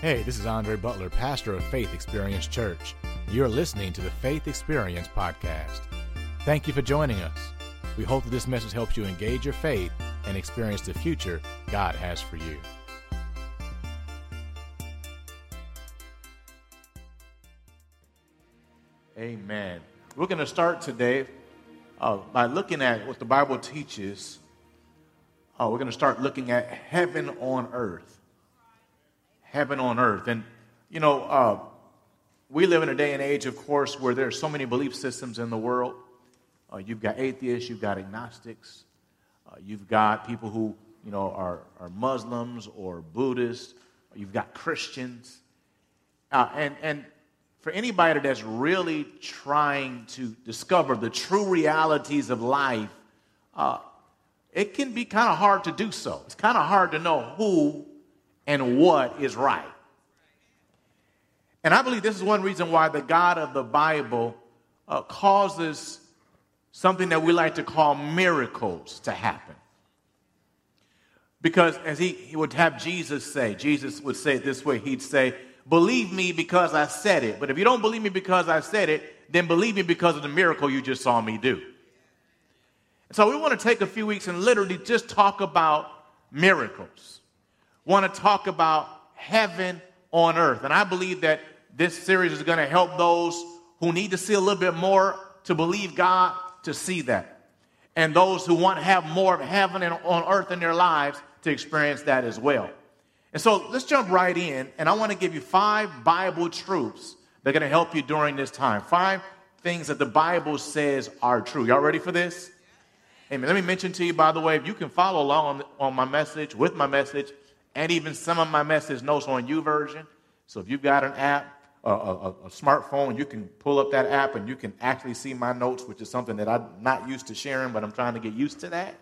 Hey, this is Andre Butler, pastor of Faith Experience Church. You're listening to the Faith Experience Podcast. Thank you for joining us. We hope that this message helps you engage your faith and experience the future God has for you. Amen. We're going to start today uh, by looking at what the Bible teaches. Uh, we're going to start looking at heaven on earth. Heaven on earth. And, you know, uh, we live in a day and age, of course, where there are so many belief systems in the world. Uh, you've got atheists, you've got agnostics, uh, you've got people who, you know, are, are Muslims or Buddhists, you've got Christians. Uh, and, and for anybody that's really trying to discover the true realities of life, uh, it can be kind of hard to do so. It's kind of hard to know who and what is right. And I believe this is one reason why the God of the Bible uh, causes something that we like to call miracles to happen. Because as he, he would have Jesus say, Jesus would say it this way He'd say, Believe me because I said it. But if you don't believe me because I said it, then believe me because of the miracle you just saw me do. So we want to take a few weeks and literally just talk about miracles. Want to talk about heaven on earth. And I believe that this series is going to help those who need to see a little bit more to believe God to see that. And those who want to have more of heaven and on earth in their lives to experience that as well. And so let's jump right in, and I want to give you five Bible truths that are going to help you during this time. Five things that the Bible says are true. Y'all ready for this? Amen. Let me mention to you, by the way, if you can follow along on, on my message, with my message, and even some of my message notes on YouVersion. So if you've got an app, a, a, a, smartphone, you can pull up that app and you can actually see my notes, which is something that I'm not used to sharing, but I'm trying to get used to that.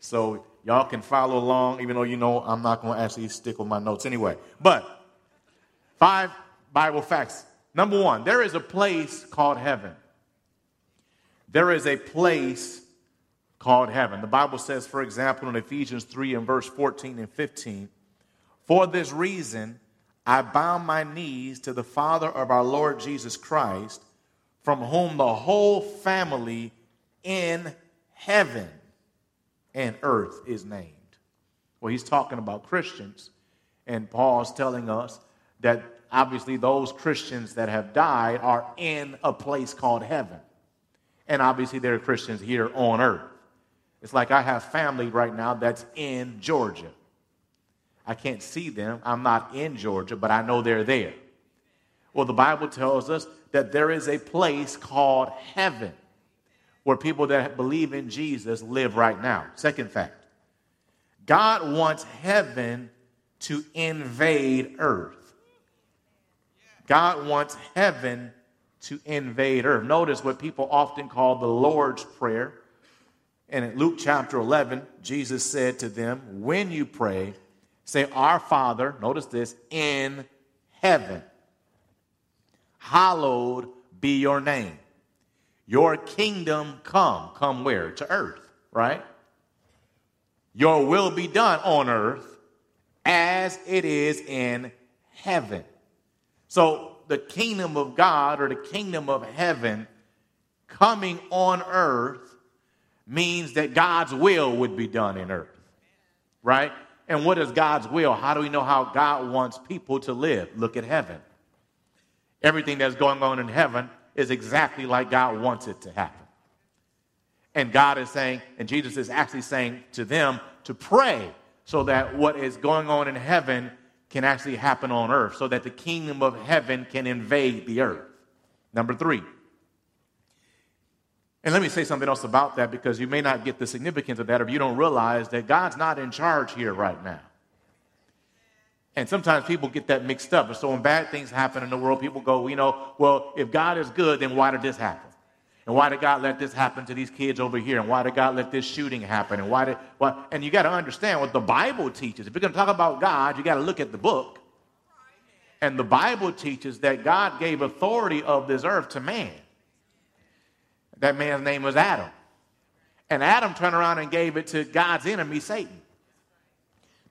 So y'all can follow along, even though you know I'm not going to actually stick with my notes anyway. But five Bible facts. Number one, there is a place called heaven. There is a place called heaven. The Bible says, for example, in Ephesians 3 and verse 14 and 15, For this reason I bow my knees to the Father of our Lord Jesus Christ, from whom the whole family in heaven and earth is named. Well, he's talking about Christians, and Paul's telling us that obviously those Christians that have died are in a place called heaven. And obviously there are Christians here on earth. It's like I have family right now that's in Georgia. I can't see them. I'm not in Georgia, but I know they're there. Well, the Bible tells us that there is a place called heaven where people that believe in Jesus live right now. Second fact God wants heaven to invade earth. God wants heaven to invade earth. Notice what people often call the Lord's Prayer. And in Luke chapter 11, Jesus said to them, When you pray, say, Our Father, notice this, in heaven, hallowed be your name. Your kingdom come. Come where? To earth, right? Your will be done on earth as it is in heaven. So the kingdom of God or the kingdom of heaven coming on earth means that God's will would be done in earth, right? And what is God's will? How do we know how God wants people to live? Look at heaven. Everything that's going on in heaven is exactly like God wants it to happen. And God is saying, and Jesus is actually saying to them to pray so that what is going on in heaven can actually happen on earth, so that the kingdom of heaven can invade the earth. Number three. And let me say something else about that because you may not get the significance of that if you don't realize that God's not in charge here right now. And sometimes people get that mixed up. And so when bad things happen in the world, people go, you know, well, if God is good, then why did this happen? And why did God let this happen to these kids over here? And why did God let this shooting happen? And why did what and you got to understand what the Bible teaches. If you're going to talk about God, you got to look at the book. And the Bible teaches that God gave authority of this earth to man. That man's name was Adam. And Adam turned around and gave it to God's enemy, Satan.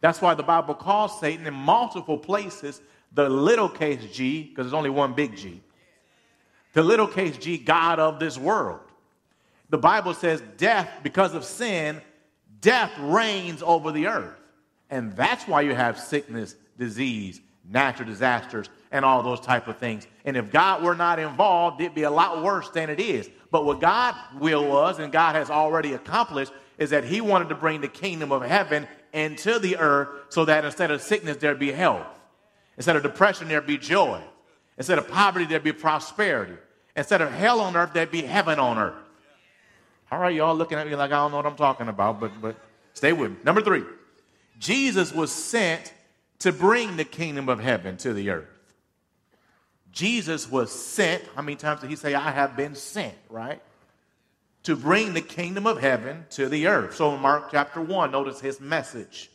That's why the Bible calls Satan in multiple places the little case G, because there's only one big G. The little case G, God of this world. The Bible says death, because of sin, death reigns over the earth. And that's why you have sickness, disease, natural disasters, and all those type of things. And if God were not involved, it'd be a lot worse than it is. But what God will was, and God has already accomplished, is that He wanted to bring the kingdom of heaven into the earth so that instead of sickness, there'd be health. Instead of depression, there'd be joy. Instead of poverty, there'd be prosperity. Instead of hell on earth, there'd be heaven on earth. All right, y'all looking at me like I don't know what I'm talking about, but, but stay with me. Number three, Jesus was sent to bring the kingdom of heaven to the earth. Jesus was sent. How many times did he say, I have been sent, right? to bring the kingdom of heaven to the earth. So, in Mark chapter 1, notice his message.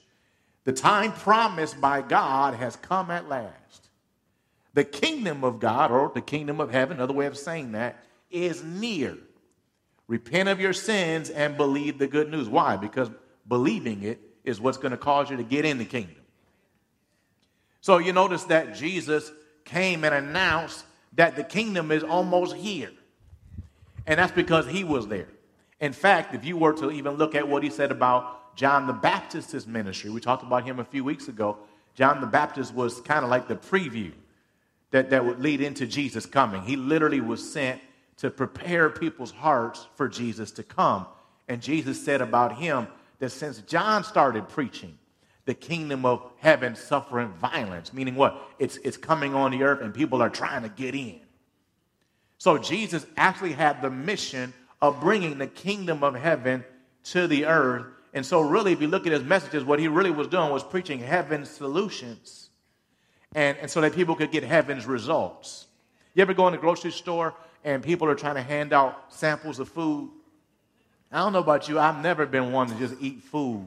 The time promised by God has come at last. The kingdom of God, or the kingdom of heaven, another way of saying that, is near. Repent of your sins and believe the good news. Why? Because believing it is what's going to cause you to get in the kingdom. So you notice that Jesus came and announced that the kingdom is almost here. And that's because he was there. In fact, if you were to even look at what he said about John the Baptist's ministry, we talked about him a few weeks ago. John the Baptist was kind of like the preview that, that would lead into Jesus coming. He literally was sent to prepare people's hearts for Jesus to come. And Jesus said about him that since John started preaching, the kingdom of heaven suffering violence, meaning what? It's, it's coming on the earth and people are trying to get in. So Jesus actually had the mission of bringing the kingdom of heaven to the earth. And so, really, if you look at his messages, what he really was doing was preaching heaven's solutions and, and so that people could get heaven's results. You ever go in the grocery store and people are trying to hand out samples of food? I don't know about you, I've never been one to just eat food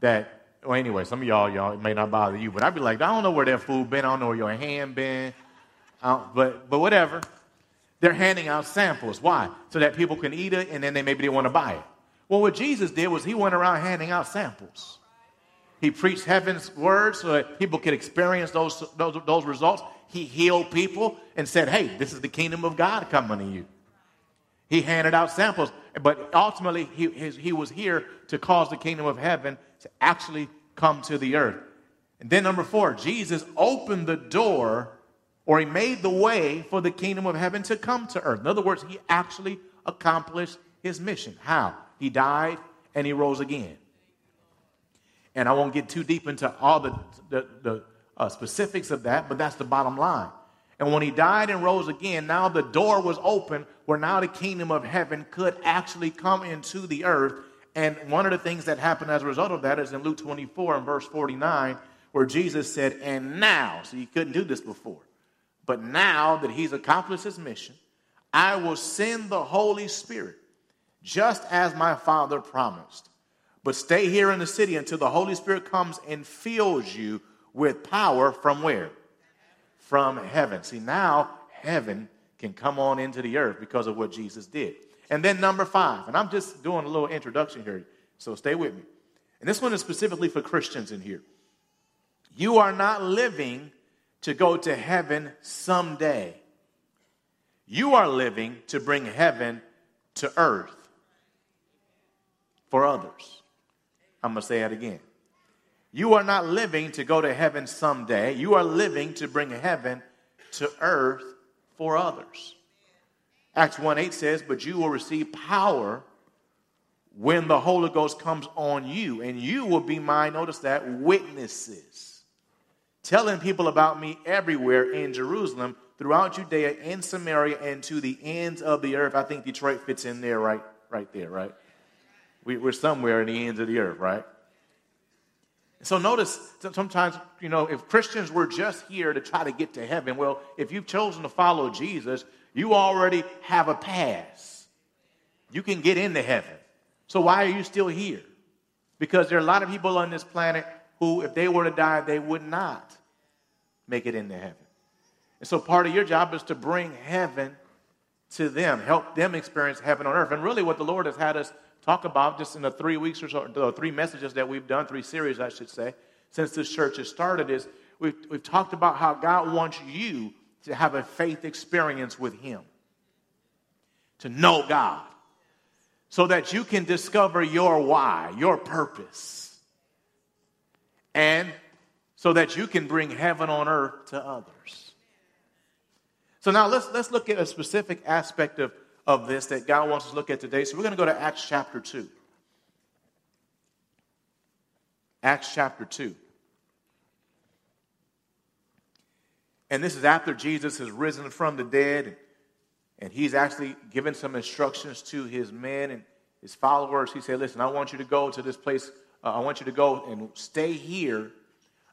that, well, anyway, some of y'all, y'all, it may not bother you, but I'd be like, I don't know where that food been, I don't know where your hand been, but, but whatever. They're handing out samples. Why? So that people can eat it and then they maybe they want to buy it. Well, what Jesus did was he went around handing out samples. He preached heaven's words so that people could experience those, those, those results. He healed people and said, hey, this is the kingdom of God coming to you. He handed out samples, but ultimately he, his, he was here to cause the kingdom of heaven to actually come to the earth. And then number four, Jesus opened the door or he made the way for the kingdom of heaven to come to earth. In other words, he actually accomplished his mission. How? He died and he rose again. And I won't get too deep into all the, the, the uh, specifics of that, but that's the bottom line. And when he died and rose again, now the door was open where now the kingdom of heaven could actually come into the earth. And one of the things that happened as a result of that is in Luke 24 and verse 49, where Jesus said, And now, so he couldn't do this before. But now that he's accomplished his mission, I will send the Holy Spirit, just as my Father promised. But stay here in the city until the Holy Spirit comes and fills you with power from where? From heaven. See, now heaven can come on into the earth because of what Jesus did. And then number five, and I'm just doing a little introduction here, so stay with me. And this one is specifically for Christians in here. You are not living to go to heaven someday. You are living to bring heaven to earth for others. I'm going to say it again. You are not living to go to heaven someday. You are living to bring heaven to earth for others. Acts 1 8 says, But you will receive power when the Holy Ghost comes on you, and you will be my, notice that, witnesses telling people about me everywhere in Jerusalem, throughout Judea, in Samaria, and to the ends of the earth. I think Detroit fits in there right, right there, right? We, we're somewhere in the ends of the earth, right? So notice sometimes, you know, if Christians were just here to try to get to heaven, well, if you've chosen to follow Jesus, you already have a pass. You can get into heaven. So why are you still here? Because there are a lot of people on this planet who, if they were to die, they would not make it into heaven. And so part of your job is to bring heaven to them, help them experience heaven on earth. And really, what the Lord has had us talk about just in the three weeks or so, the three messages that we've done, three series, I should say, since this church has started, is we've, we've talked about how God wants you to have a faith experience with Him, to know God, so that you can discover your why, your purpose, and so that you can bring heaven on earth to others. So now let's, let's look at a specific aspect of, of this that God wants us to look at today. So we're going to go to Acts chapter 2. Acts chapter 2. And this is after Jesus has risen from the dead, and, he's actually given some instructions to his men and his followers. He said, Listen, I want you to go to this place. Uh, I want you to go and stay here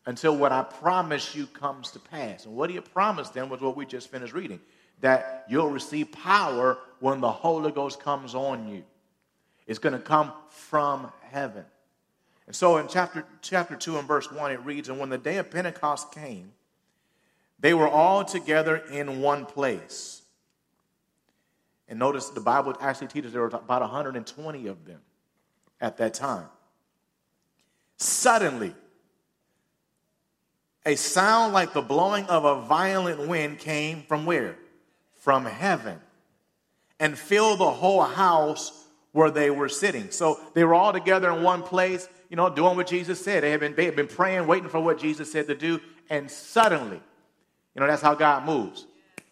until what I promise you comes to pass. And what he promised them was what we just finished reading that you'll receive power when the Holy Ghost comes on you. It's going to come from heaven. And so in chapter, chapter 2 and verse 1, it reads, And when the day of Pentecost came, they were all together in one place. And notice the Bible actually teaches there were about 120 of them at that time. Suddenly, a sound like the blowing of a violent wind came from where? From heaven and filled the whole house where they were sitting. So they were all together in one place, you know, doing what Jesus said. They had been, they had been praying, waiting for what Jesus said to do, and suddenly, you know, that's how God moves.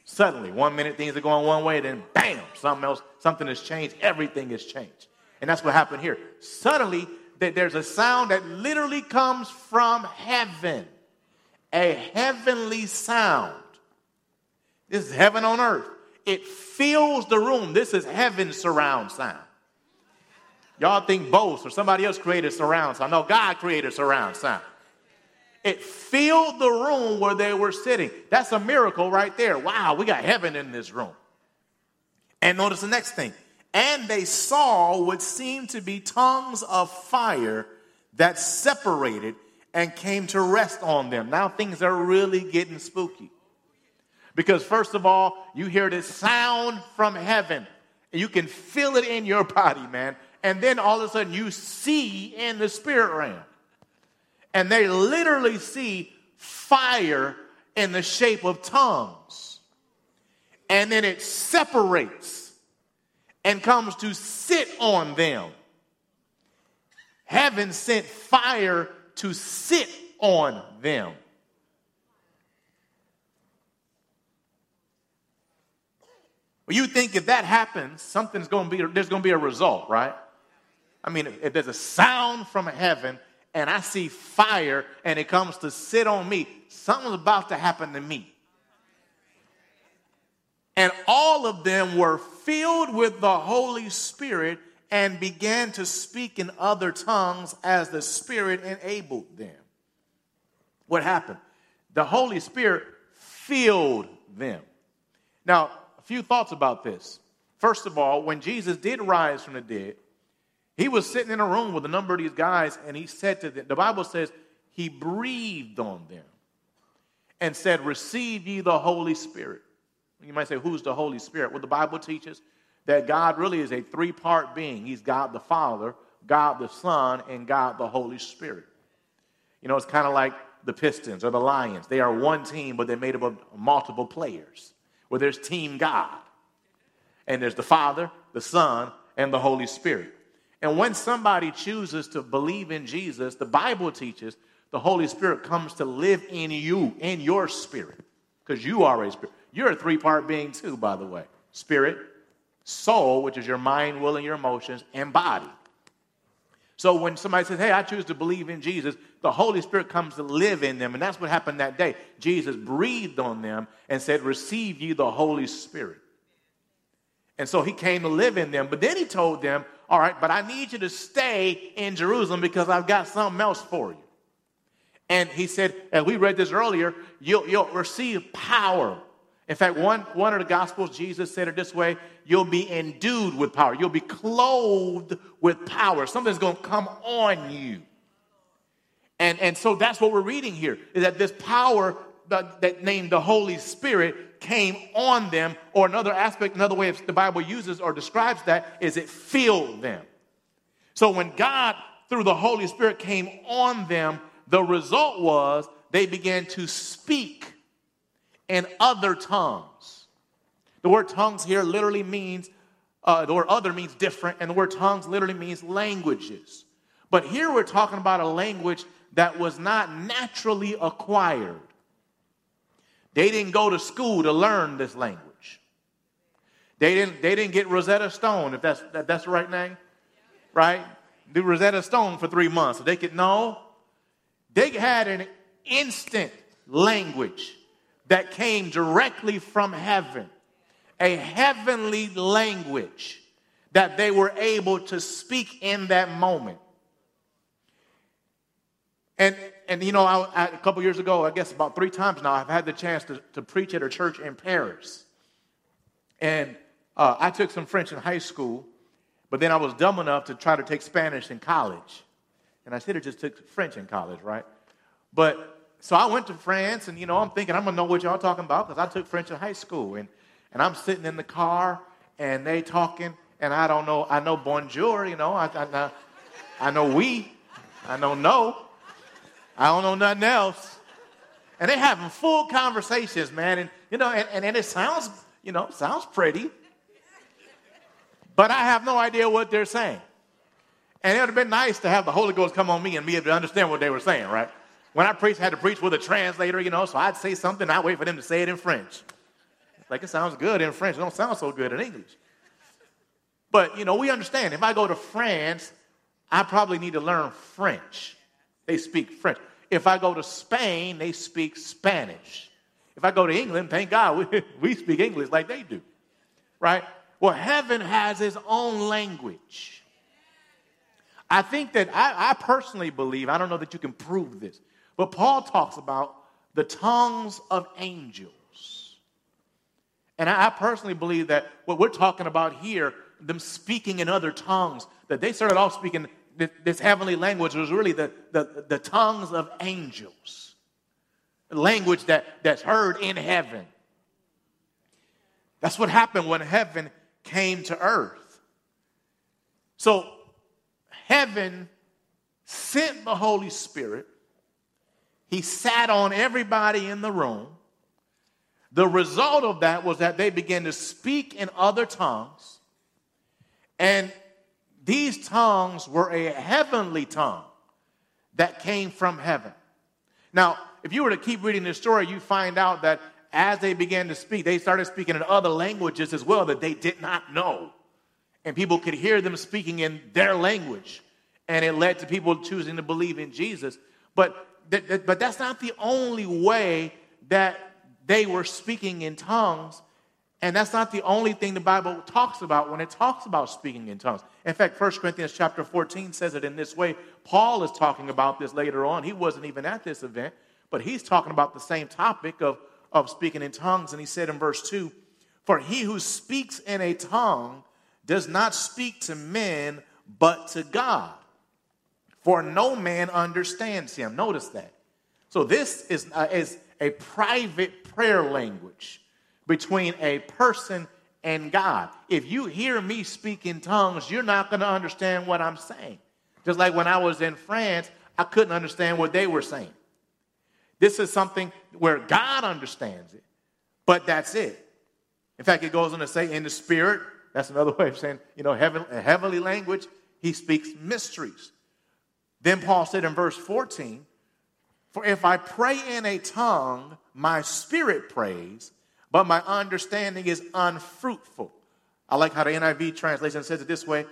Suddenly, one minute things are going one way, then bam, something else, something has changed. Everything has changed. And that's what happened here. Suddenly, there's a sound that literally comes from heaven. A heavenly sound. This is heaven on earth. It fills the room. This is heaven surround sound. Y'all think Bose or somebody else created surround sound. No, God created surround sound. It filled the room where they were sitting. That's a miracle right there. Wow, we got heaven in this room. And notice the next thing. And they saw what seemed to be tongues of fire that separated and came to rest on them. Now things are really getting spooky. Because, first of all, you hear this sound from heaven, and you can feel it in your body, man. And then all of a sudden, you see in the spirit realm and they literally see fire in the shape of tongues. And then it separates and comes to sit on them. Heaven sent fire to sit on them. Well, you think if that happens, something's going to be, there's going to be a result, right? I mean, if there's a sound from heaven and I see fire and it comes to sit on me, something's about to happen to me. And all of them were filled with the Holy Spirit and began to speak in other tongues as the Spirit enabled them. What happened? The Holy Spirit filled them. Now, few thoughts about this. First of all, when Jesus did rise from the dead, he was sitting in a room with a number of these guys, and he said to them, the Bible says, he breathed on them and said, Receive ye the Holy Spirit. You might say, Who's the Holy Spirit? Well, the Bible teaches that God really is a three part being He's God the Father, God the Son, and God the Holy Spirit. You know, it's kind of like the Pistons or the Lions. They are one team, but they're made up of multiple players. There's Team God, and there's the Father, the Son, and the Holy Spirit. And when somebody chooses to believe in Jesus, the Bible teaches the Holy Spirit comes to live in you, in your spirit, because you are a spirit. You're a three part being, too, by the way spirit, soul, which is your mind, will, and your emotions, and body. So when somebody says, Hey, I choose to believe in Jesus, the Holy Spirit comes to live in them. And that's what happened that day. Jesus breathed on them and said, Receive ye the Holy Spirit. And so he came to live in them. But then he told them, all right, but I need you to stay in Jerusalem because I've got something else for you. And he said, as we read this earlier, you'll, you'll receive power. In fact, one, one of the Gospels, Jesus said it this way you'll be endued with power. You'll be clothed with power. Something's going to come on you. And, and so that's what we're reading here is that this power that, that named the Holy Spirit came on them, or another aspect, another way the Bible uses or describes that is it filled them. So when God, through the Holy Spirit, came on them, the result was they began to speak in other tongues. The word tongues here literally means, uh, the word other means different, and the word tongues literally means languages. But here we're talking about a language that was not naturally acquired. They didn't go to school to learn this language. They didn't, they didn't get Rosetta Stone, if that's, that, that's the right name, right? Do Rosetta Stone for three months. So they could know. They had an instant language that came directly from heaven, a heavenly language that they were able to speak in that moment. And, and you know, I, I, a couple years ago, I guess about three times now, I've had the chance to, to preach at a church in Paris. And uh, I took some French in high school, but then I was dumb enough to try to take Spanish in college. And I should have just took French in college, right? But so I went to France, and you know, I'm thinking I'm gonna know what y'all talking about because I took French in high school, and and I'm sitting in the car, and they talking, and I don't know. I know bonjour, you know. I I, I know we, I know no. I don't know nothing else. And they having full conversations, man. And you know, and, and, and it sounds, you know, sounds pretty. But I have no idea what they're saying. And it would have been nice to have the Holy Ghost come on me and able to understand what they were saying, right? When I preached, I had to preach with a translator, you know, so I'd say something, I'd wait for them to say it in French. Like it sounds good in French, it don't sound so good in English. But, you know, we understand if I go to France, I probably need to learn French. They speak French. If I go to Spain, they speak Spanish. If I go to England, thank God, we, we speak English like they do, right? Well, heaven has its own language. I think that I, I, personally believe, I don't know that you can prove this, but Paul talks about the tongues of angels. And I, personally believe that what we're talking about here, them speaking in other tongues, that they started off speaking this heavenly language was really the, the, the tongues of angels, language that, that's heard in heaven. That's what happened when heaven came to earth. So, heaven sent the Holy Spirit, He sat on everybody in the room. The result of that was that they began to speak in other tongues. And these tongues were a heavenly tongue that came from heaven. Now, if you were to keep reading this story, you find out that as they began to speak, they started speaking in other languages as well that they did not know. And people could hear them speaking in their language. And it led to people choosing to believe in Jesus. But, but that's not the only way that they were speaking in tongues and that's not the only thing the Bible talks about when it talks about speaking in tongues. In fact, 1 Corinthians chapter 14 says it in this way. Paul is talking about this later on. He wasn't even at this event, but he's talking about the same topic of, of speaking in tongues. And he said in verse 2 For he who speaks in a tongue does not speak to men, but to God. For no man understands him. Notice that. So this is, uh, is a private prayer language between a person and God. If you hear me speak in tongues, you're not going to understand what I'm saying. Just like when I was in France, I couldn't understand what they were saying. This is something where God understands it, but that's it. In fact, it goes on to say, in the spirit, that's another way of saying, you know, heaven, heavenly language, he speaks mysteries. Then Paul said in verse 14, For if I pray in a tongue, my spirit prays, but my understanding is unfruitful. I like how the NIV translation says it this way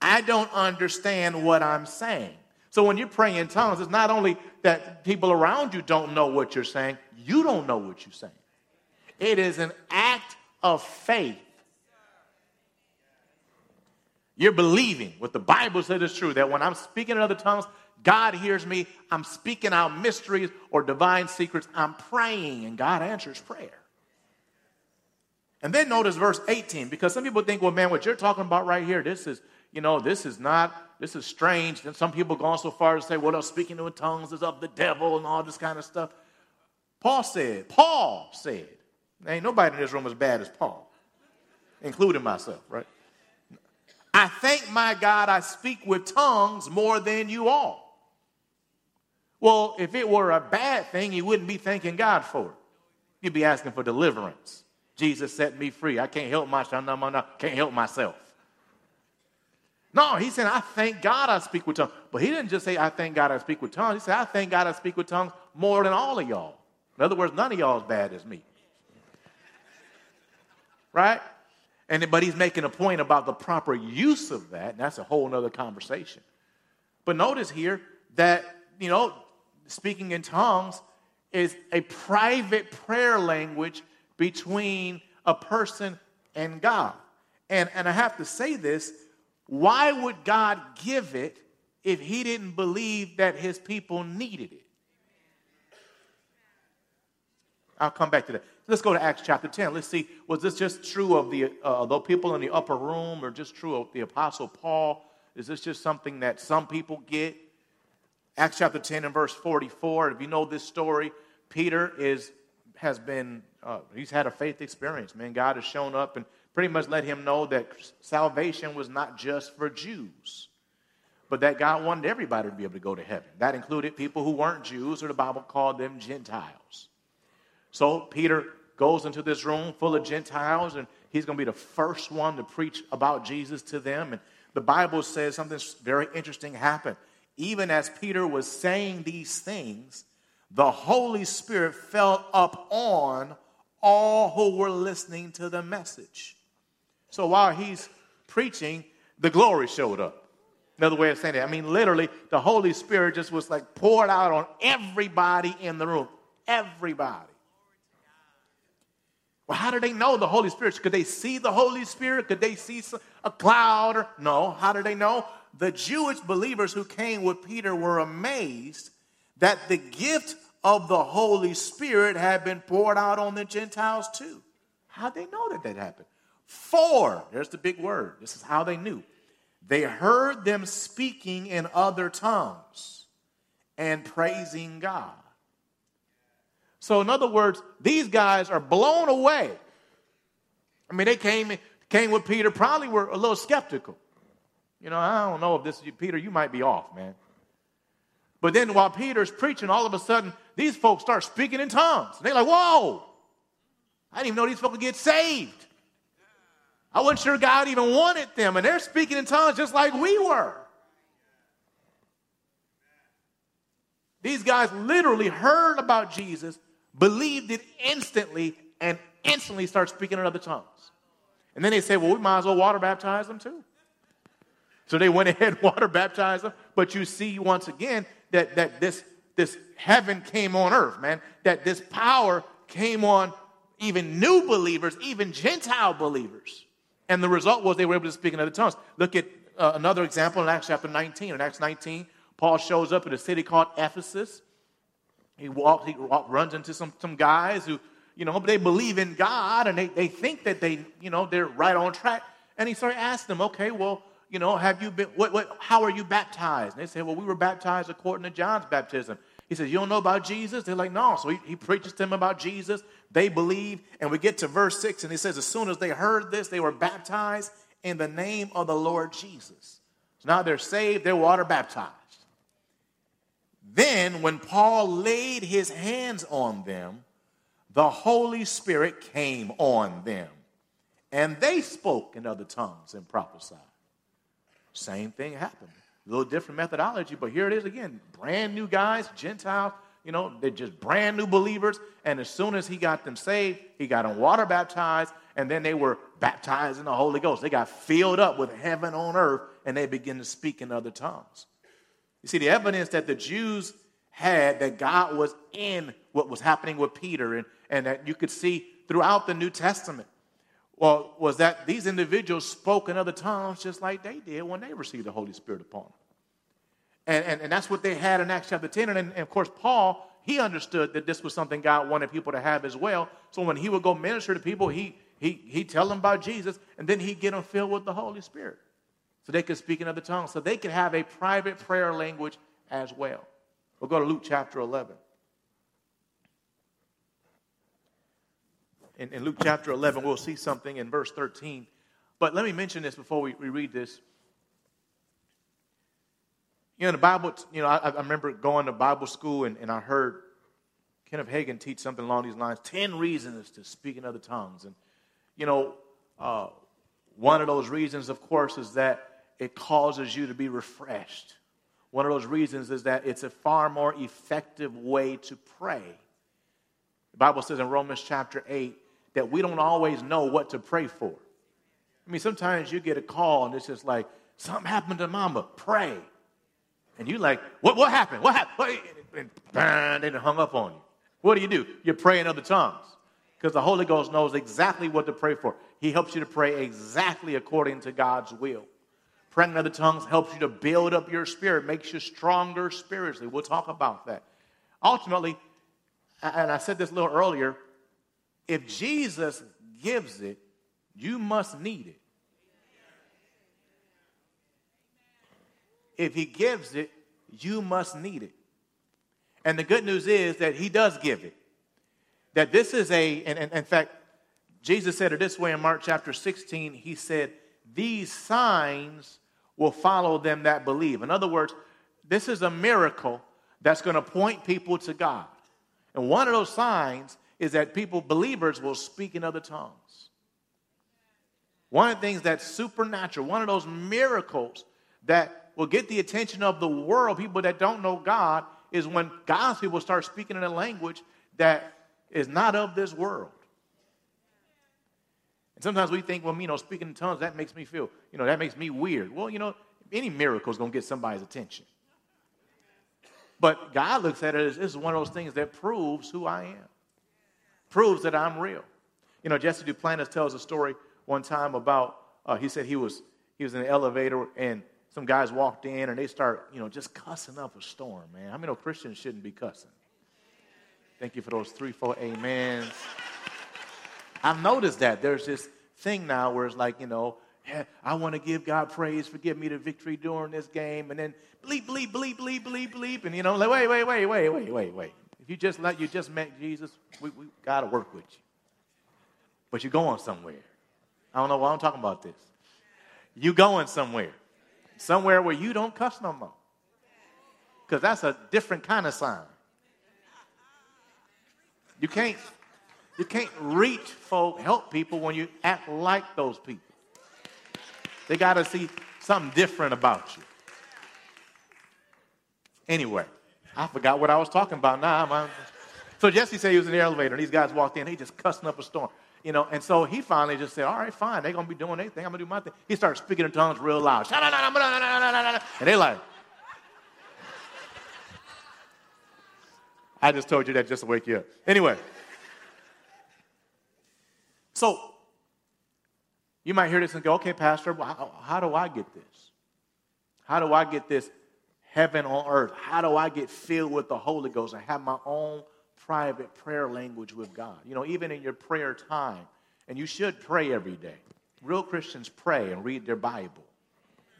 I don't understand what I'm saying. So when you pray in tongues, it's not only that people around you don't know what you're saying, you don't know what you're saying. It is an act of faith. You're believing what the Bible says is true that when I'm speaking in other tongues, God hears me. I'm speaking out mysteries or divine secrets. I'm praying, and God answers prayer. And then notice verse 18, because some people think, well, man, what you're talking about right here, this is, you know, this is not, this is strange. And some people go on so far as to say, well, speaking in tongues is of the devil and all this kind of stuff. Paul said, Paul said, ain't nobody in this room as bad as Paul, including myself, right? I thank my God I speak with tongues more than you all. Well, if it were a bad thing, you wouldn't be thanking God for it. You'd be asking for deliverance. Jesus set me free. I can't help myself. Can't help myself. No, he said, I thank God I speak with tongues. But he didn't just say, I thank God I speak with tongues. He said, I thank God I speak with tongues more than all of y'all. In other words, none of y'all as bad as me. Right? And but he's making a point about the proper use of that, and that's a whole other conversation. But notice here that, you know, speaking in tongues is a private prayer language between a person and God. And, and I have to say this why would God give it if he didn't believe that his people needed it? I'll come back to that. Let's go to Acts chapter 10. Let's see, was this just true of the, uh, the people in the upper room or just true of the Apostle Paul? Is this just something that some people get? Acts chapter 10 and verse 44. If you know this story, Peter is has been uh, he's had a faith experience. Man, God has shown up and pretty much let him know that salvation was not just for Jews, but that God wanted everybody to be able to go to heaven. That included people who weren't Jews, or the Bible called them Gentiles. So Peter goes into this room full of Gentiles, and he's going to be the first one to preach about Jesus to them. And the Bible says something very interesting happened even as Peter was saying these things, the Holy Spirit fell up on all who were listening to the message. So while he's preaching, the glory showed up. Another way of saying it. I mean, literally, the Holy Spirit just was like poured out on everybody in the room. Everybody. How did they know the Holy Spirit? Could they see the Holy Spirit? Could they see a cloud? No. How did they know? the Jewish believers who came with Peter were amazed that the gift of the Holy Spirit had been poured out on the Gentiles too. How'd they know that that happened? For, there's the big word. This is how they knew. They heard them speaking in other tongues and praising God. So, in other words, these guys are blown away. I mean, they came, came with Peter, probably were a little skeptical. You know, I don't know if this is you, Peter, you might be off, man. But then while Peter's preaching, all of a sudden, these folks start speaking in tongues. And they're like, whoa, I didn't even know these folks would get saved. I wasn't sure God even wanted them. And they're speaking in tongues just like we were. These guys literally heard about Jesus, believed it instantly, and instantly start speaking in other tongues. And then they said, well, we might as well water baptize them too. So they went ahead and water baptized them. But you see once again that, that this, this heaven came on earth, man. That this power came on even new believers, even Gentile believers. And the result was they were able to speak in other tongues. Look at uh, another example in Acts chapter 19. In Acts 19, Paul shows up in a city called Ephesus. He walks, he walk, runs into some, some guys who, you know, they believe in God and they, they think that they, you know, they're right on track. And he started asking them, okay, well, you know, have you been, what, what, how are you baptized? And they say, well, we were baptized according to John's baptism. He says, you don't know about Jesus? They're like, no. So he, he preaches to them about Jesus. They believe. And we get to verse 6, and he says, as soon as they heard this, they were baptized in the name of the Lord Jesus. So now they're saved, they're water baptized. Then, when Paul laid his hands on them, the Holy Spirit came on them, and they spoke in other tongues and prophesied. Same thing happened. A little different methodology, but here it is again. Brand new guys, Gentiles, you know, they're just brand new believers. And as soon as he got them saved, he got them water baptized, and then they were baptized in the Holy Ghost. They got filled up with heaven on earth, and they began to speak in other tongues. You see, the evidence that the Jews had that God was in what was happening with Peter, and, and that you could see throughout the New Testament well, was that these individuals spoke in other tongues just like they did when they received the Holy Spirit upon them. And, and, and that's what they had in Acts chapter 10. And, and of course, Paul, he understood that this was something God wanted people to have as well. So when he would go minister to people, he, he, he'd tell them about Jesus, and then he'd get them filled with the Holy Spirit so they could speak in other tongues, so they could have a private prayer language as well. We'll go to Luke chapter 11. in, in Luke chapter 11, we'll see something in verse 13. But let me mention this before we, we read this. You know, the Bible, you know, I, I remember going to Bible school and, and I heard Kenneth Hagin teach something along these lines 10 reasons to speak in other tongues. And, you know, uh, one of those reasons, of course, is that it causes you to be refreshed. One of those reasons is that it's a far more effective way to pray. The Bible says in Romans chapter 8 that we don't always know what to pray for. I mean, sometimes you get a call and it's just like, something happened to mama, pray. And you're like, what, what happened? What happened? And bang, they hung up on you. What do you do? You pray in other tongues. Because the Holy Ghost knows exactly what to pray for. He helps you to pray exactly according to God's will. Praying in other tongues helps you to build up your spirit, makes you stronger spiritually. We'll talk about that. Ultimately, and I said this a little earlier, if Jesus gives it, you must need it. If he gives it, you must need it. And the good news is that he does give it. That this is a, and, and in fact, Jesus said it this way in Mark chapter 16. He said, These signs will follow them that believe. In other words, this is a miracle that's going to point people to God. And one of those signs is that people, believers, will speak in other tongues. One of the things that's supernatural, one of those miracles that will get the attention of the world, people that don't know God, is when God's people start speaking in a language that is not of this world. And sometimes we think, well, you know, speaking in tongues, that makes me feel, you know, that makes me weird. Well, you know, any miracle is going to get somebody's attention. But God looks at it as this is one of those things that proves who I am, proves that I'm real. You know, Jesse Duplantis tells a story one time about, uh, he said he was, he was in an elevator and some guys walked in and they start, you know, just cussing up a storm, man. How many know Christians shouldn't be cussing? Thank you for those three, four amens. I've noticed that there's this thing now where it's like, you know, hey, I want to give God praise for giving me the victory during this game, and then bleep, bleep, bleep, bleep, bleep, bleep, and you know, like, wait, wait, wait, wait, wait, wait, wait. If you just let you just met Jesus, we, we got to work with you. But you're going somewhere. I don't know why I'm talking about this. You going somewhere. Somewhere where you don't cuss no more. Because that's a different kind of sign. You can't, you can't reach folk, help people when you act like those people. They got to see something different about you. Anyway, I forgot what I was talking about now. I'm, so Jesse said he was in the elevator, and these guys walked in. He just cussing up a storm. You know, and so he finally just said, all right, fine. They're to be doing their thing. I'm to do my thing. He started speaking in tongues real loud. And they like, I just told you that just to wake you up. Anyway. So, you might hear this and go, okay, Pastor, how, how do I get this? How do I get this heaven on earth? How do I get filled with the Holy Ghost and have my own private prayer language with God. You know, even in your prayer time, and you should pray every day. Real Christians pray and read their Bible,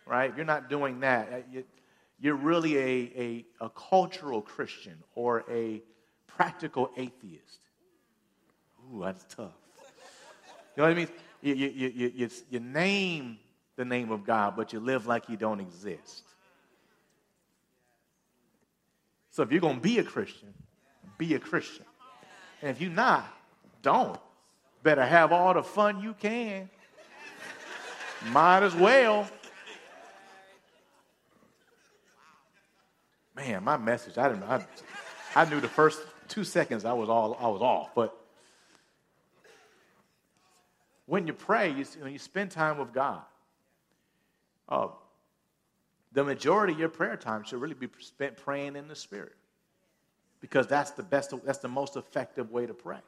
right? If you're not doing that, uh, you're really a, a, a cultural Christian or a practical atheist. Ooh, that's tough. You know what I mean? You, you, you, you, you name the name of God, but you live like you don't exist. So if you're going to be a Christian, be a Christian. And if you're not, don't. Better have all the fun you can. Might as well. Man, my message, I didn't I, I knew the first two seconds I was all I was off, but when you pray, you, you spend time with God, uh, the majority of your prayer time should really be spent praying in the Spirit because that's the best, that's the most effective way to pray.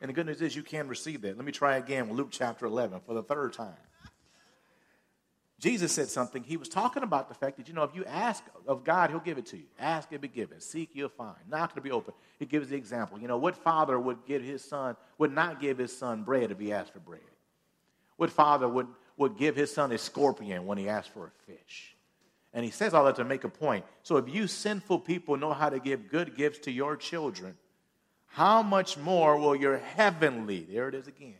And the good news is you can receive that. Let me try again with Luke chapter 11 for the third time. Jesus said something. He was talking about the fact that, you know, if you ask of God, He'll give it to you. Ask, it'll be given. Seek, you'll find. Knock, it'll be open. He gives the example. You know, what father would give his son, would not give his son bread if he asked for bread? What father would, would give his son a scorpion when he asked for a fish? And he says all that to make a point. So if you sinful people know how to give good gifts to your children, how much more will your heavenly, there it is again,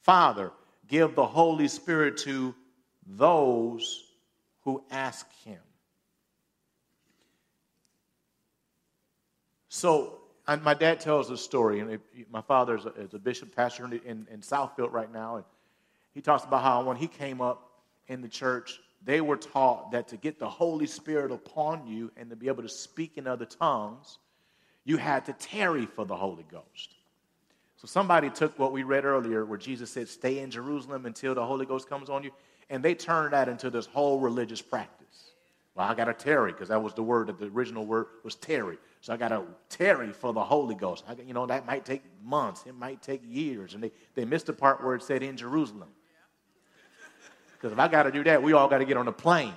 Father give the Holy Spirit to those who ask him. So, my dad tells a story, and my father is a, is a bishop pastor in, in Southfield right now, and he talks about how when he came up in the church, they were taught that to get the Holy Spirit upon you and to be able to speak in other tongues, you had to tarry for the Holy Ghost. So somebody took what we read earlier, where Jesus said, Stay in Jerusalem until the Holy Ghost comes on you, and they turned that into this whole religious practice. Well, I got to tarry, because that was the word that the original word was tarry. So I got to tarry for the Holy Ghost. I, you know, that might take months, it might take years. And they, they missed the part where it said in Jerusalem. Because if I got to do that, we all got to get on a plane.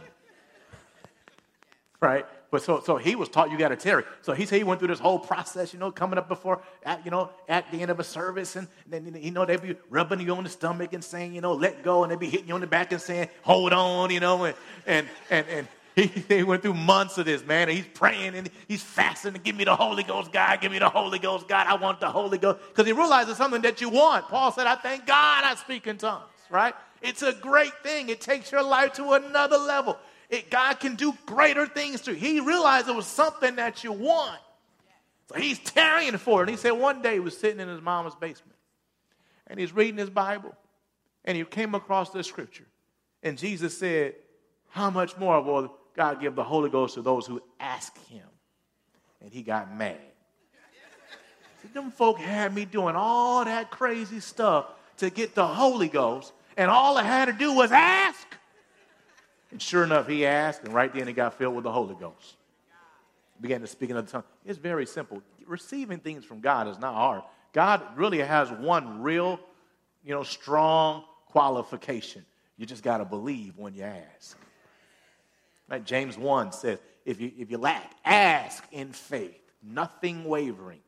Right? But so, so he was taught you got to tarry. So he said he went through this whole process, you know, coming up before, at, you know, at the end of a service, and then you know they'd be rubbing you on the stomach and saying, you know, let go, and they'd be hitting you on the back and saying, hold on, you know, and and and, and he, he went through months of this, man. And he's praying and he's fasting to give me the Holy Ghost, God. Give me the Holy Ghost, God. I want the Holy Ghost. Because he realizes something that you want. Paul said, I thank God I speak in tongues, right? It's a great thing. It takes your life to another level. It, God can do greater things through. He realized it was something that you want. So he's tarrying for it. And he said one day he was sitting in his mama's basement and he's reading his Bible and he came across this scripture. And Jesus said, How much more will God give the Holy Ghost to those who ask him? And he got mad. See, them folk had me doing all that crazy stuff to get the Holy Ghost, and all I had to do was ask. And sure enough, he asked, and right then he got filled with the Holy Ghost. Began to speak in other tongues. It's very simple. Receiving things from God is not hard. God really has one real, you know, strong qualification. You just got to believe when you ask. Like James 1 says, if you, if you lack, ask in faith, nothing wavering.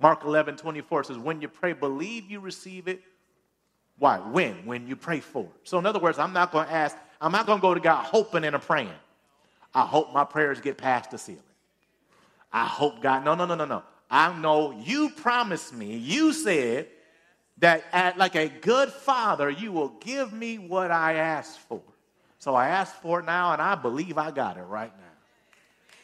Mark 11, 24 says, when you pray, believe you receive it. Why? When? When you pray for it. So, in other words, I'm not going to ask, I'm not going to go to God hoping and a praying. I hope my prayers get past the ceiling. I hope God, no, no, no, no, no. I know you promised me, you said that at, like a good father, you will give me what I asked for. So I asked for it now, and I believe I got it right now.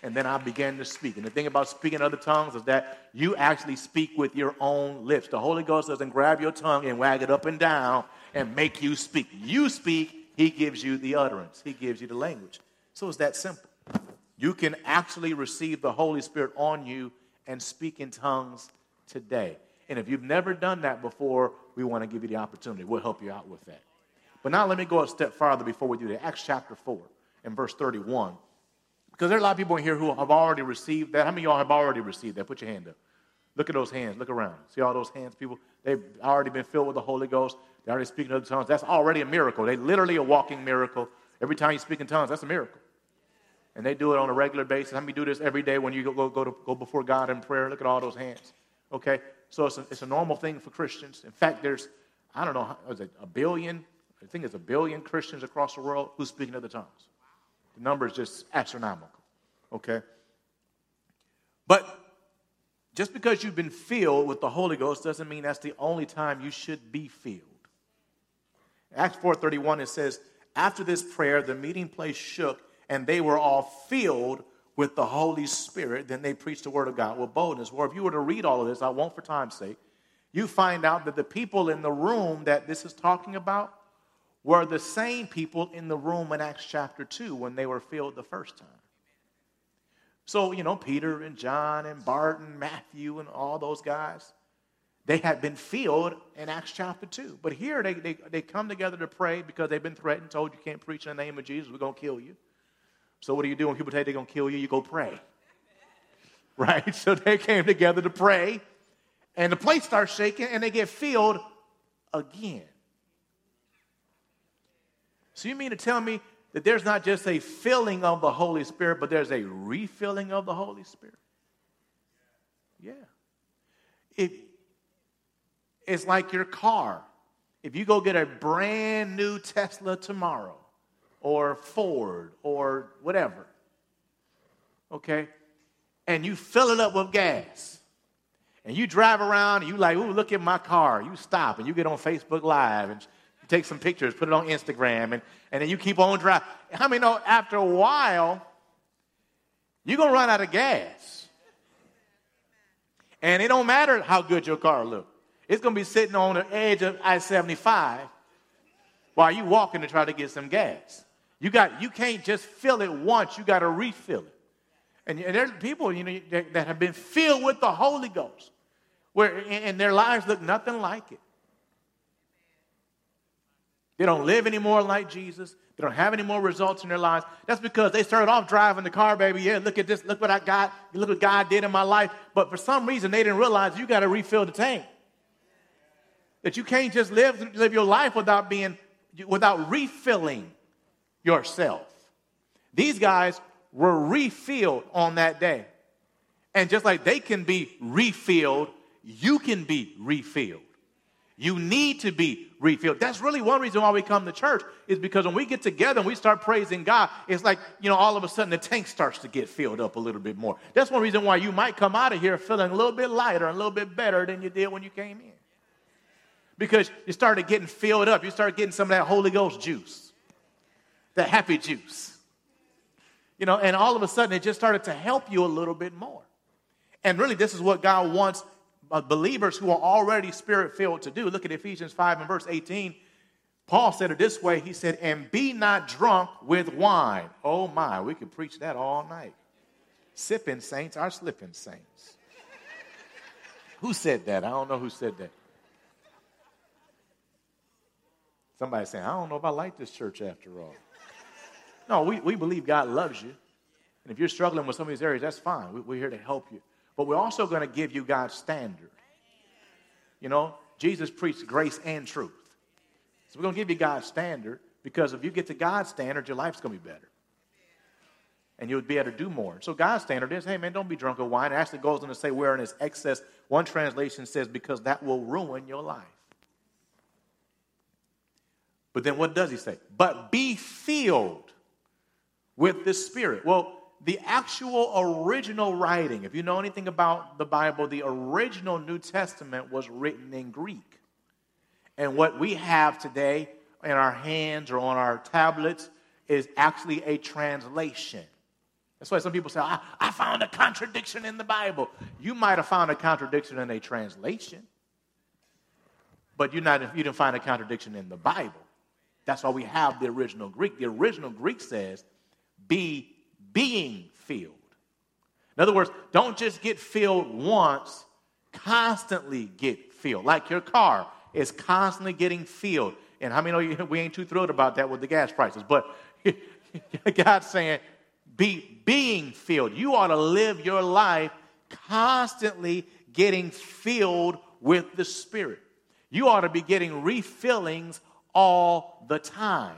And then I began to speak. And the thing about speaking other tongues is that you actually speak with your own lips. The Holy Ghost doesn't grab your tongue and wag it up and down and make you speak. You speak, He gives you the utterance, He gives you the language. So it's that simple. You can actually receive the Holy Spirit on you and speak in tongues today. And if you've never done that before, we want to give you the opportunity. We'll help you out with that. But now let me go a step farther before we do that. Acts chapter 4 and verse 31. Because there are a lot of people in here who have already received that. How many of y'all have already received that? Put your hand up. Look at those hands. Look around. See all those hands, people? They've already been filled with the Holy Ghost. They're already speaking other tongues. That's already a miracle. They literally a walking miracle. Every time you speak in tongues, that's a miracle. And they do it on a regular basis. How many do this every day when you go, go, to, go before God in prayer? Look at all those hands. Okay? So it's a, it's a normal thing for Christians. In fact, there's, I don't know, was it a billion, I think it's a billion Christians across the world who speak in other tongues. The number is just astronomical. Okay? But just because you've been filled with the Holy Ghost doesn't mean that's the only time you should be filled. Acts 4:31 it says, "After this prayer the meeting place shook and they were all filled with the Holy Spirit. Then they preached the word of God with boldness." Well, if you were to read all of this, I won't for time's sake, you find out that the people in the room that this is talking about were the same people in the room in Acts chapter 2 when they were filled the first time. So, you know, Peter and John and Barton, Matthew and all those guys, they had been filled in Acts chapter 2. But here they, they, they come together to pray because they've been threatened, told you can't preach in the name of Jesus, we're going to kill you. So, what do you do when people tell you they're going to kill you? You go pray. Right? So they came together to pray, and the place starts shaking, and they get filled again. So you mean to tell me that there's not just a filling of the Holy Spirit, but there's a refilling of the Holy Spirit? Yeah. It, it's like your car. If you go get a brand new Tesla tomorrow, or Ford, or whatever, okay, and you fill it up with gas, and you drive around and you like, ooh, look at my car. You stop and you get on Facebook Live and take some pictures, put it on Instagram, and, and then you keep on driving. How many know after a while, you're going to run out of gas? And it don't matter how good your car looks. It's going to be sitting on the edge of I-75 while you walking to try to get some gas. You got you can't just fill it once, you got to refill it. And, and there's people, you know, that, that have been filled with the Holy Ghost, where and their lives look nothing like it. They don't live anymore like Jesus. They don't have any more results in their lives. That's because they started off driving the car, baby. Yeah, look at this. Look what I got. Look what God did in my life. But for some reason, they didn't realize you got to refill the tank. That you can't just live, live your life without being, without refilling yourself. These guys were refilled on that day. And just like they can be refilled, you can be refilled. You need to be refilled. That's really one reason why we come to church is because when we get together and we start praising God, it's like, you know, all of a sudden the tank starts to get filled up a little bit more. That's one reason why you might come out of here feeling a little bit lighter, and a little bit better than you did when you came in. Because you started getting filled up. You started getting some of that Holy Ghost juice, that happy juice. You know, and all of a sudden it just started to help you a little bit more. And really, this is what God wants believers who are already spirit filled to do. Look at Ephesians 5 and verse 18. Paul said it this way He said, And be not drunk with wine. Oh my, we could preach that all night. Sipping saints are slipping saints. who said that? I don't know who said that. Somebody saying, I don't know if I like this church after all. No, we, we believe God loves you. And if you're struggling with some of these areas, that's fine. We, we're here to help you. But we're also going to give you God's standard. You know, Jesus preached grace and truth. So we're going to give you God's standard because if you get to God's standard, your life's going to be better. And you'll be able to do more. So God's standard is, hey man, don't be drunk with wine. It actually goes on to say wherein is excess. One translation says because that will ruin your life. But then what does he say? But be filled with the Spirit. Well, the actual original writing, if you know anything about the Bible, the original New Testament was written in Greek. And what we have today in our hands or on our tablets is actually a translation. That's why some people say, I, I found a contradiction in the Bible. You might have found a contradiction in a translation, but you're not, you didn't find a contradiction in the Bible. That's why we have the original Greek. The original Greek says, be being filled. In other words, don't just get filled once, constantly get filled. Like your car is constantly getting filled. And how many know we ain't too thrilled about that with the gas prices? But God's saying, be being filled. You ought to live your life constantly getting filled with the Spirit. You ought to be getting refillings all the time.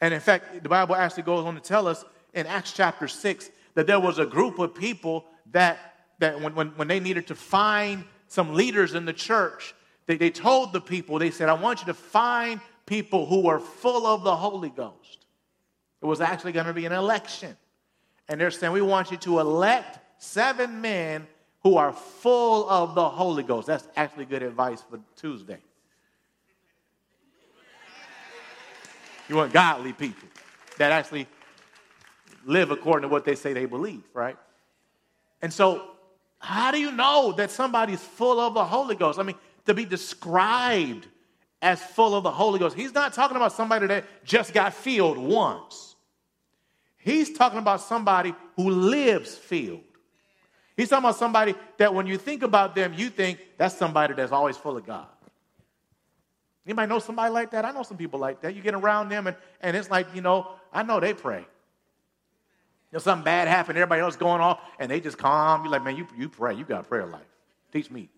And in fact, the Bible actually goes on to tell us in Acts chapter 6 that there was a group of people that, that when, when, when they needed to find some leaders in the church, they, they told the people, they said, I want you to find people who are full of the Holy Ghost. It was actually going to be an election. And they're saying, We want you to elect seven men who are full of the Holy Ghost. That's actually good advice for Tuesday. You want godly people that actually live according to what they say they believe, right? And so, how do you know that somebody's full of the Holy Ghost? I mean, to be described as full of the Holy Ghost, he's not talking about somebody that just got filled once. He's talking about somebody who lives filled. He's talking about somebody that when you think about them, you think that's somebody that's always full of God. Anybody know somebody like that? I know some people like that. You get around them and, and it's like, you know, I know they pray. You know, something bad happened, everybody else going off, and they just calm. You're like, man, you, you pray. You got a prayer life. Teach me.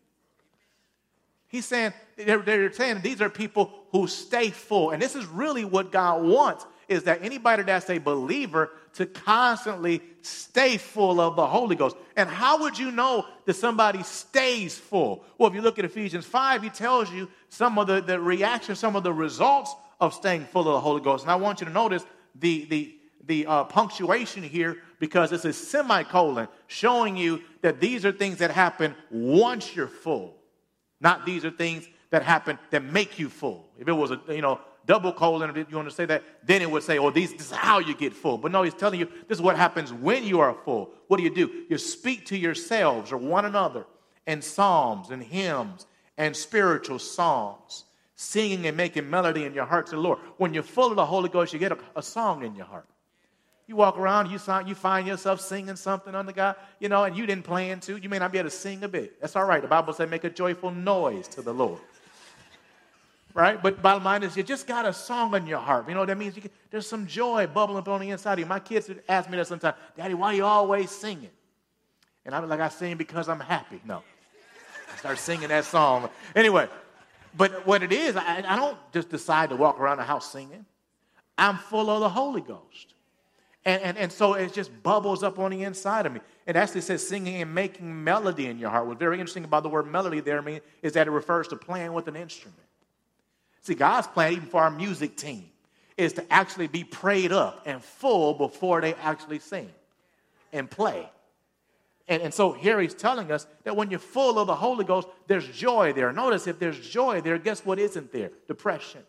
He's saying, they're, they're saying these are people who stay full. And this is really what God wants, is that anybody that's a believer to constantly stay full of the Holy Ghost. And how would you know that somebody stays full? Well, if you look at Ephesians 5, he tells you some of the, the reactions, some of the results of staying full of the Holy Ghost. And I want you to notice the, the, the uh, punctuation here because it's a semicolon showing you that these are things that happen once you're full, not these are things that happen that make you full. If it was a, you know, double colon, if you want to say that, then it would say, oh, these, this is how you get full. But no, he's telling you this is what happens when you are full. What do you do? You speak to yourselves or one another in psalms and hymns and spiritual songs, singing and making melody in your heart to the Lord. When you're full of the Holy Ghost, you get a, a song in your heart. You walk around, you, you find yourself singing something under God, you know, and you didn't plan to. You may not be able to sing a bit. That's all right. The Bible says make a joyful noise to the Lord right? But bottom line is, you just got a song in your heart. You know what that means? Can, there's some joy bubbling up on the inside of you. My kids would ask me that sometimes, Daddy, why are you always singing? And I was like, I sing because I'm happy. No. I start singing that song. Anyway, but what it is, I, I don't just decide to walk around the house singing. I'm full of the Holy Ghost. And, and, and so it just bubbles up on the inside of me. It actually says singing and making melody in your heart. What's very interesting about the word melody there I mean, is that it refers to playing with an instrument. See, God's plan, even for our music team, is to actually be prayed up and full before they actually sing and play. And, and so here he's telling us that when you're full of the Holy Ghost, there's joy there. Notice if there's joy there, guess what isn't there? Depression,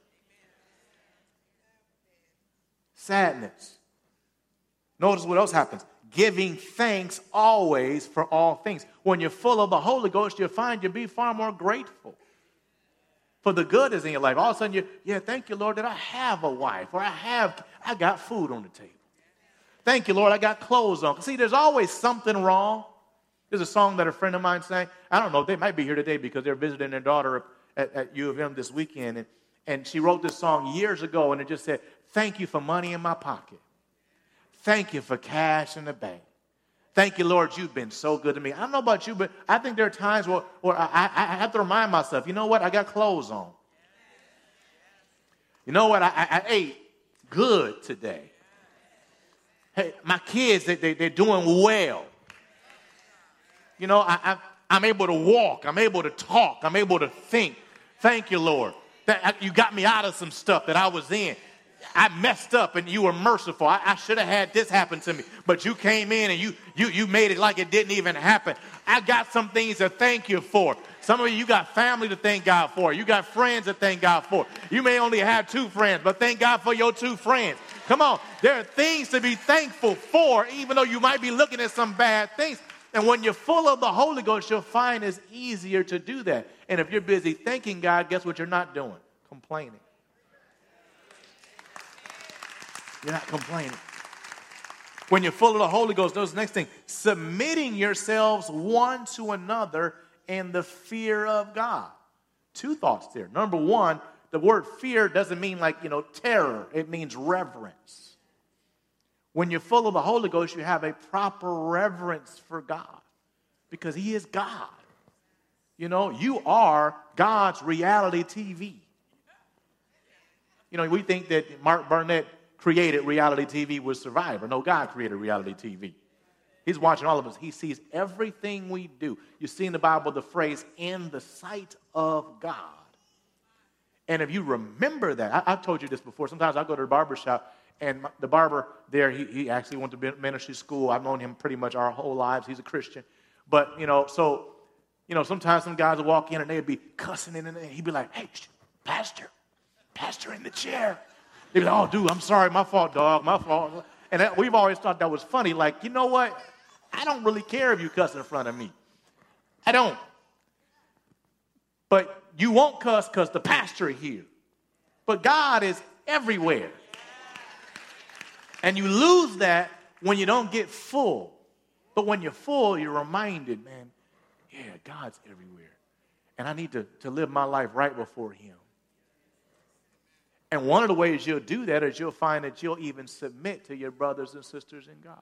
sadness. Notice what else happens giving thanks always for all things. When you're full of the Holy Ghost, you'll find you'll be far more grateful for the good is in your life. All of a sudden, you, yeah, thank you, Lord, that I have a wife or I have, I got food on the table. Thank you, Lord, I got clothes on. See, there's always something wrong. There's a song that a friend of mine sang. I don't know, they might be here today because they're visiting their daughter at, at U of M this weekend. And, and she wrote this song years ago, and it just said, Thank you for money in my pocket. Thank you for cash in the bank. Thank you, Lord, you've been so good to me. I don't know about you, but I think there are times where, where I, I have to remind myself, you know what? I got clothes on. You know what? I, I ate good today. Hey, my kids, they, they, they're doing well. You know, I, I, I'm able to walk. I'm able to talk. I'm able to think. Thank you, Lord. That you got me out of some stuff that I was in. I messed up and you were merciful. I, I should have had this happen to me. But you came in and you, you, you made it like it didn't even happen. I got some things to thank you for. Some of you, you got family to thank God for. You got friends to thank God for. You may only have two friends, but thank God for your two friends. Come on. There are things to be thankful for, even though you might be looking at some bad things. And when you're full of the Holy Ghost, you'll find it's easier to do that. And if you're busy thanking God, guess what you're not doing? Complaining. You're not complaining. When you're full of the Holy Ghost, the next thing submitting yourselves one to another in the fear of God. Two thoughts there. Number one, the word fear doesn't mean like, you know, terror, it means reverence. When you're full of the Holy Ghost, you have a proper reverence for God because He is God. You know, you are God's reality TV. You know, we think that Mark Burnett created reality TV with Survivor. No, God created reality TV. He's watching all of us. He sees everything we do. You see in the Bible the phrase, in the sight of God. And if you remember that, I, have told you this before. Sometimes I go to the barber shop, and the barber there, he, he actually went to ministry school. I've known him pretty much our whole lives. He's a Christian. But, you know, so, you know, sometimes some guys would walk in and they'd be cussing in, and he'd be like, hey, Pastor, Pastor in the chair. They'd be like, oh, dude, I'm sorry, my fault, dog, my fault. And that, we've always thought that was funny. Like, you know what? I don't really care if you cuss in front of me. I don't. But you won't cuss because the pastor is here. But God is everywhere. And you lose that when you don't get full. But when you're full, you're reminded, man, yeah, God's everywhere. And I need to, to live my life right before Him. And one of the ways you'll do that is you'll find that you'll even submit to your brothers and sisters in God,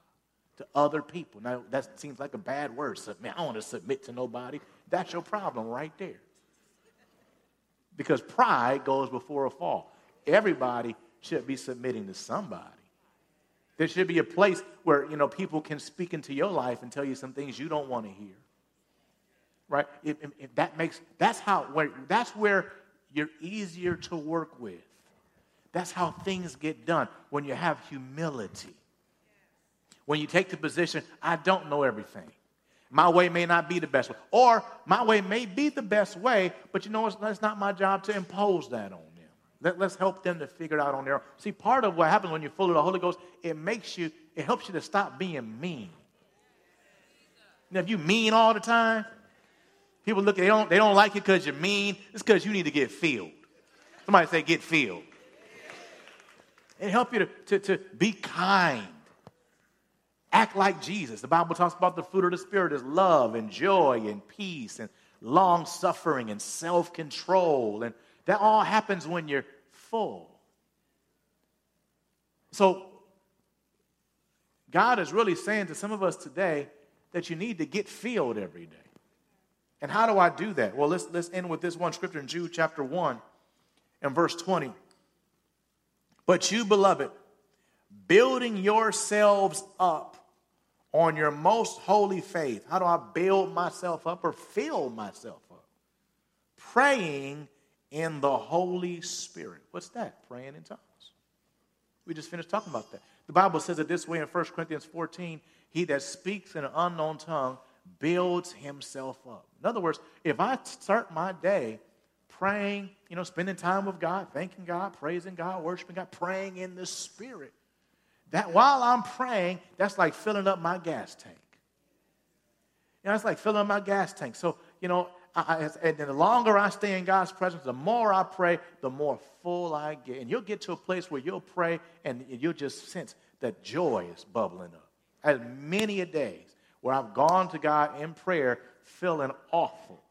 to other people. Now, that seems like a bad word, submit. I don't want to submit to nobody. That's your problem right there. Because pride goes before a fall. Everybody should be submitting to somebody. There should be a place where, you know, people can speak into your life and tell you some things you don't want to hear. Right? If, if that makes, that's how, where, that's where you're easier to work with that's how things get done when you have humility. When you take the position, I don't know everything. My way may not be the best way. Or my way may be the best way, but you know, it's, it's not my job to impose that on them. Let, us help them to figure it out on their own. See, part of what happens when you're full of the Holy Ghost, it makes you, it helps you to stop being mean. Now, if you mean all the time, people look, they don't, they don't like you because you're mean. It's because you need to get filled. Somebody say, get filled. It helps you to, to, to be kind. Act like Jesus. The Bible talks about the fruit of the Spirit is love and joy and peace and long suffering and self control. And that all happens when you're full. So, God is really saying to some of us today that you need to get filled every day. And how do I do that? Well, let's, let's end with this one scripture in Jude chapter 1 and verse 20. But you, beloved, building yourselves up on your most holy faith. How do I build myself up or fill myself up? Praying in the Holy Spirit. What's that? Praying in tongues. We just finished talking about that. The Bible says it this way in 1 Corinthians 14 He that speaks in an unknown tongue builds himself up. In other words, if I start my day praying, you know, spending time with God, thanking God, praising God, worshiping God, praying in the Spirit, that while I'm praying, that's like filling up my gas tank. You know, it's like filling up my gas tank. So, you know, I, and the longer I stay in God's presence, the more I pray, the more full I get. And you'll get to a place where you'll pray and you'll just sense that joy is bubbling up. As many a days where I've gone to God in prayer feeling awful.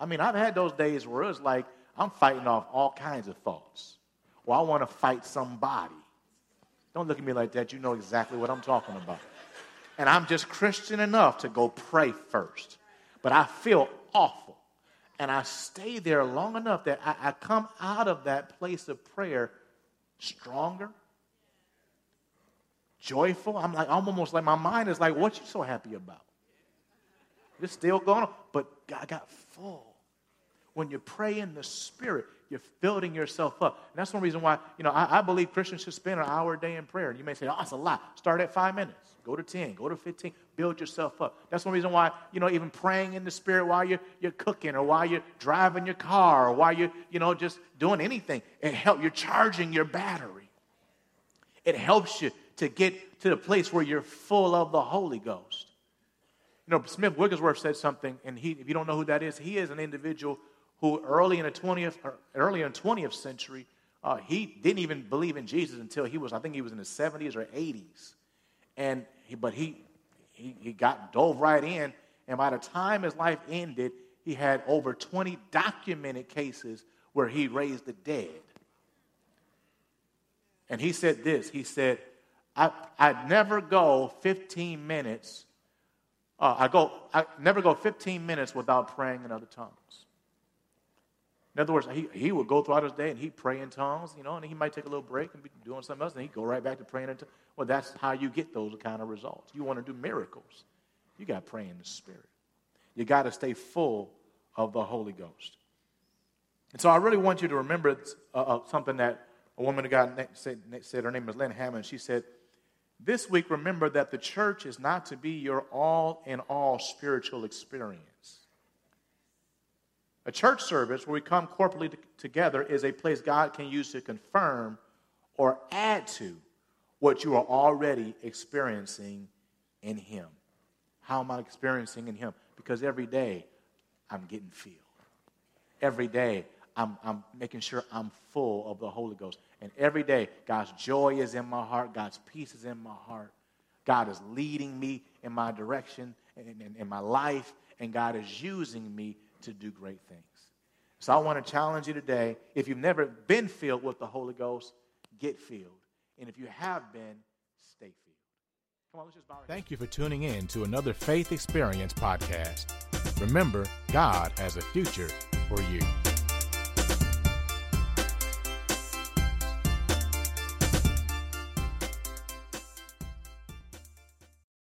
I mean, I've had those days where it's like I'm fighting off all kinds of thoughts. Or I want to fight somebody. Don't look at me like that. You know exactly what I'm talking about. And I'm just Christian enough to go pray first. But I feel awful. And I stay there long enough that I, I come out of that place of prayer stronger, joyful. I'm like, I'm almost like my mind is like, what you so happy about? It's still going on. But I got full. When you pray in the Spirit, you're building yourself up. And that's one reason why, you know, I, I, believe Christians should spend an hour a day in prayer. And you may say, oh, that's a lot. Start at five minutes. Go to 10. Go to 15. Build yourself up. That's one reason why, you know, even praying in the Spirit while you're, you're cooking or while you're driving your car or while you're, you know, just doing anything. It helps. You're charging your battery. It helps you to get to the place where you're full of the Holy Ghost. You know, Smith Wigglesworth said something, and he, if you don't know who that is, he is an individual who early in the 20th, early in the 20th century, uh, he didn't even believe in Jesus until he was, I think he was in his 70s or 80s. And he, but he, he, he got dove right in, and by the time his life ended, he had over 20 documented cases where he raised the dead. And he said this he said, I, I'd never go 15 minutes. Uh, I go, I never go 15 minutes without praying in other tongues. In other words, he, he would go throughout his day and he'd pray in tongues, you know, and he might take a little break and be doing something else, and he'd go right back to praying in tongues. Well, that's how you get those kind of results. You want to do miracles, you got to pray in the Spirit. You got to stay full of the Holy Ghost. And so I really want you to remember uh, uh, something that a woman of God said, said, her name is Lynn Hammond. She said, This week, remember that the church is not to be your all in all spiritual experience. A church service where we come corporately together is a place God can use to confirm or add to what you are already experiencing in Him. How am I experiencing in Him? Because every day I'm getting filled. Every day I'm, I'm making sure I'm full of the Holy Ghost. And every day God's joy is in my heart, God's peace is in my heart. God is leading me in my direction, in, in, in my life, and God is using me to do great things. So I want to challenge you today. If you've never been filled with the Holy Ghost, get filled. And if you have been, stay filled. Come on, let's just bow Thank you for tuning in to another Faith Experience podcast. Remember, God has a future for you.